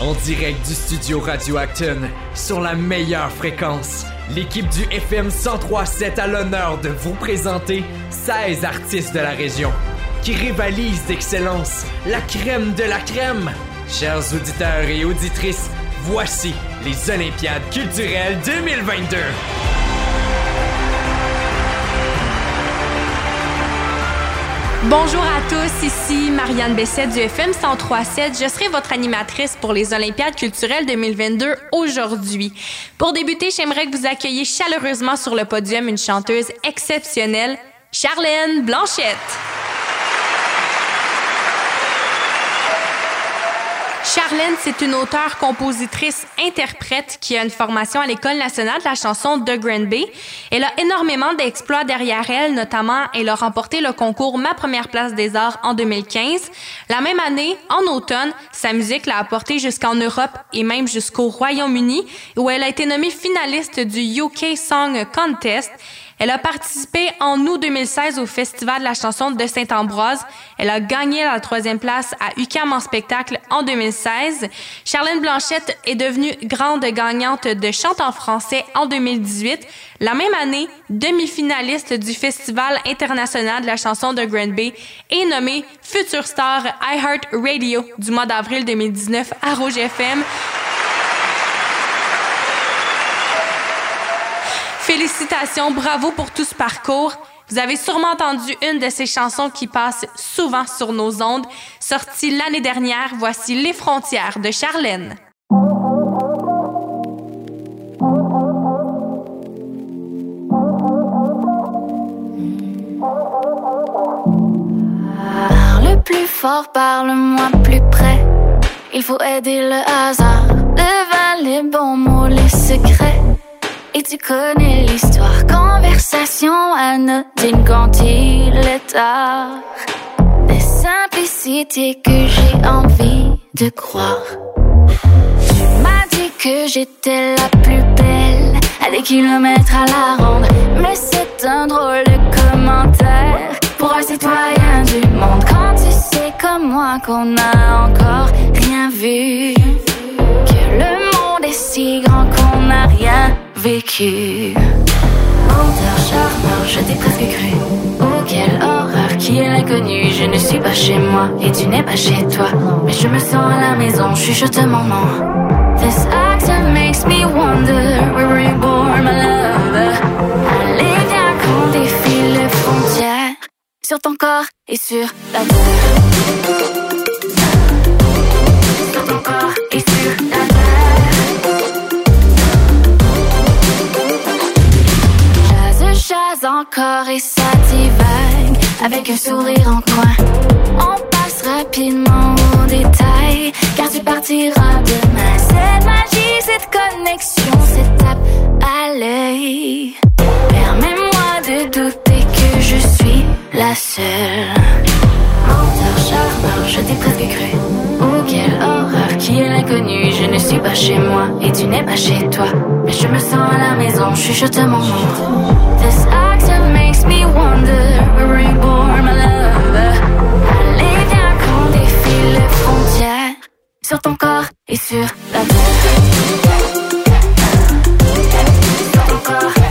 En direct du studio Radio Acton, sur la meilleure fréquence, l'équipe du FM 1037 a l'honneur de vous présenter 16 artistes de la région qui rivalisent d'excellence, la crème de la crème. Chers auditeurs et auditrices, voici les Olympiades culturelles 2022. Bonjour à tous, ici Marianne Bessette du FM 1037. Je serai votre animatrice pour les Olympiades culturelles 2022 aujourd'hui. Pour débuter, j'aimerais que vous accueilliez chaleureusement sur le podium une chanteuse exceptionnelle, Charlène Blanchette. Charlène, c'est une auteure, compositrice, interprète qui a une formation à l'École nationale de la chanson de Granby. Elle a énormément d'exploits derrière elle, notamment elle a remporté le concours Ma première place des arts en 2015. La même année, en automne, sa musique l'a apportée jusqu'en Europe et même jusqu'au Royaume-Uni, où elle a été nommée finaliste du UK Song Contest. Elle a participé en août 2016 au Festival de la chanson de Saint-Ambroise. Elle a gagné la troisième place à UQAM en spectacle en 2016. Charlène Blanchette est devenue grande gagnante de chante en français en 2018. La même année, demi-finaliste du Festival international de la chanson de Granby et nommée future star iHeart Radio du mois d'avril 2019 à Rouge FM. Félicitations, bravo pour tout ce parcours. Vous avez sûrement entendu une de ces chansons qui passent souvent sur nos ondes. Sortie l'année dernière, voici Les frontières de Charlène. Parle plus fort, parle-moi plus près. Il faut aider le hasard. Devant les bons mots, les secrets. Et tu connais l'histoire. Conversation anodine quand il est tard. Des simplicités que j'ai envie de croire. Tu m'as dit que j'étais la plus belle. À des kilomètres à la ronde. Mais c'est un drôle de commentaire. Pour un citoyen du monde. Quand tu sais comme moi qu'on n'a rien vécu. Menteur, je t'ai presque cru. Oh, quelle horreur, qui est l'inconnu? Je ne suis pas chez moi et tu n'es pas chez toi. Mais je me sens à la maison, chuchote nom. This accent makes me wonder where were you born, my love? Allez, viens qu'on défile les frontières sur ton corps et sur la terre. Encore et ça divague avec un sourire en coin. On passe rapidement aux détails car tu partiras demain. Cette magie, cette connexion, cette tape à l'œil. Permets-moi de douter que je suis la seule. Menteur, charmeur, je t'ai presque cru. Oh, quelle horreur, qui est l'inconnu Je ne suis pas chez moi et tu n'es pas chez toi. Mais je me sens à la maison, chuchote mon nom. Et sur la terre. Ton corps